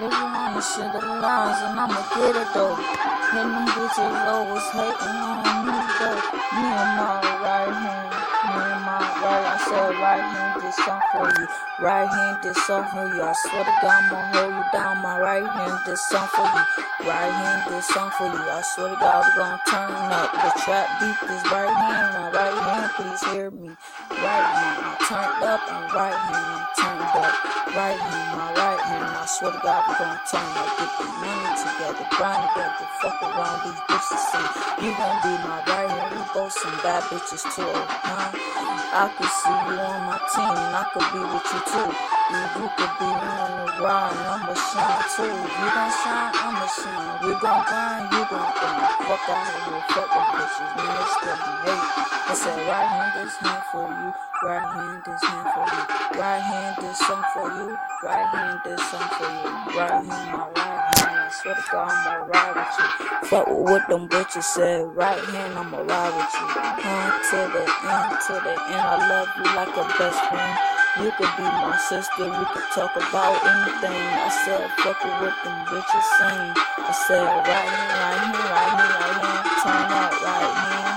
Wanna shit the lines, and I'ma get it though. And them bitches always hating on me though. Me and my right hand, me and my right, I said right hand did something for you. Right hand did something for you. I swear to God, I'ma hold you down. My right hand did something for you. Right hand did something for you. I swear to God, we gon' turn up. The trap beat this right hand. My right hand, please hear me. Right hand, I'm turned up, and right hand, I'm turned up. Right hand, my swear to God, we gon' turn up. Get the money together, grind together. Fuck around these bitches. See, you gon' be my right hand. We both some bad bitches too, huh? I could see you on my team, and I could be with you too. You, you could be on the grind, I'ma shine too. You gon' shine, I'ma shine. We gon' grind, you gon' grind. Fuck out of here, fuck them bitches. We mix them hate. I said right hand this hand for you, right hand this hand for you, right hand this some for you, right hand this some for you, right hand my right hand. I swear to God I'ma ride with you. Fuck with what them bitches said. Right hand I'ma ride with you. To the end, to the end. I love you like a best friend. You could be my sister, we could talk about anything. I said, fuck with what them bitches saying. I said, right hand, right hand, right hand, right hand,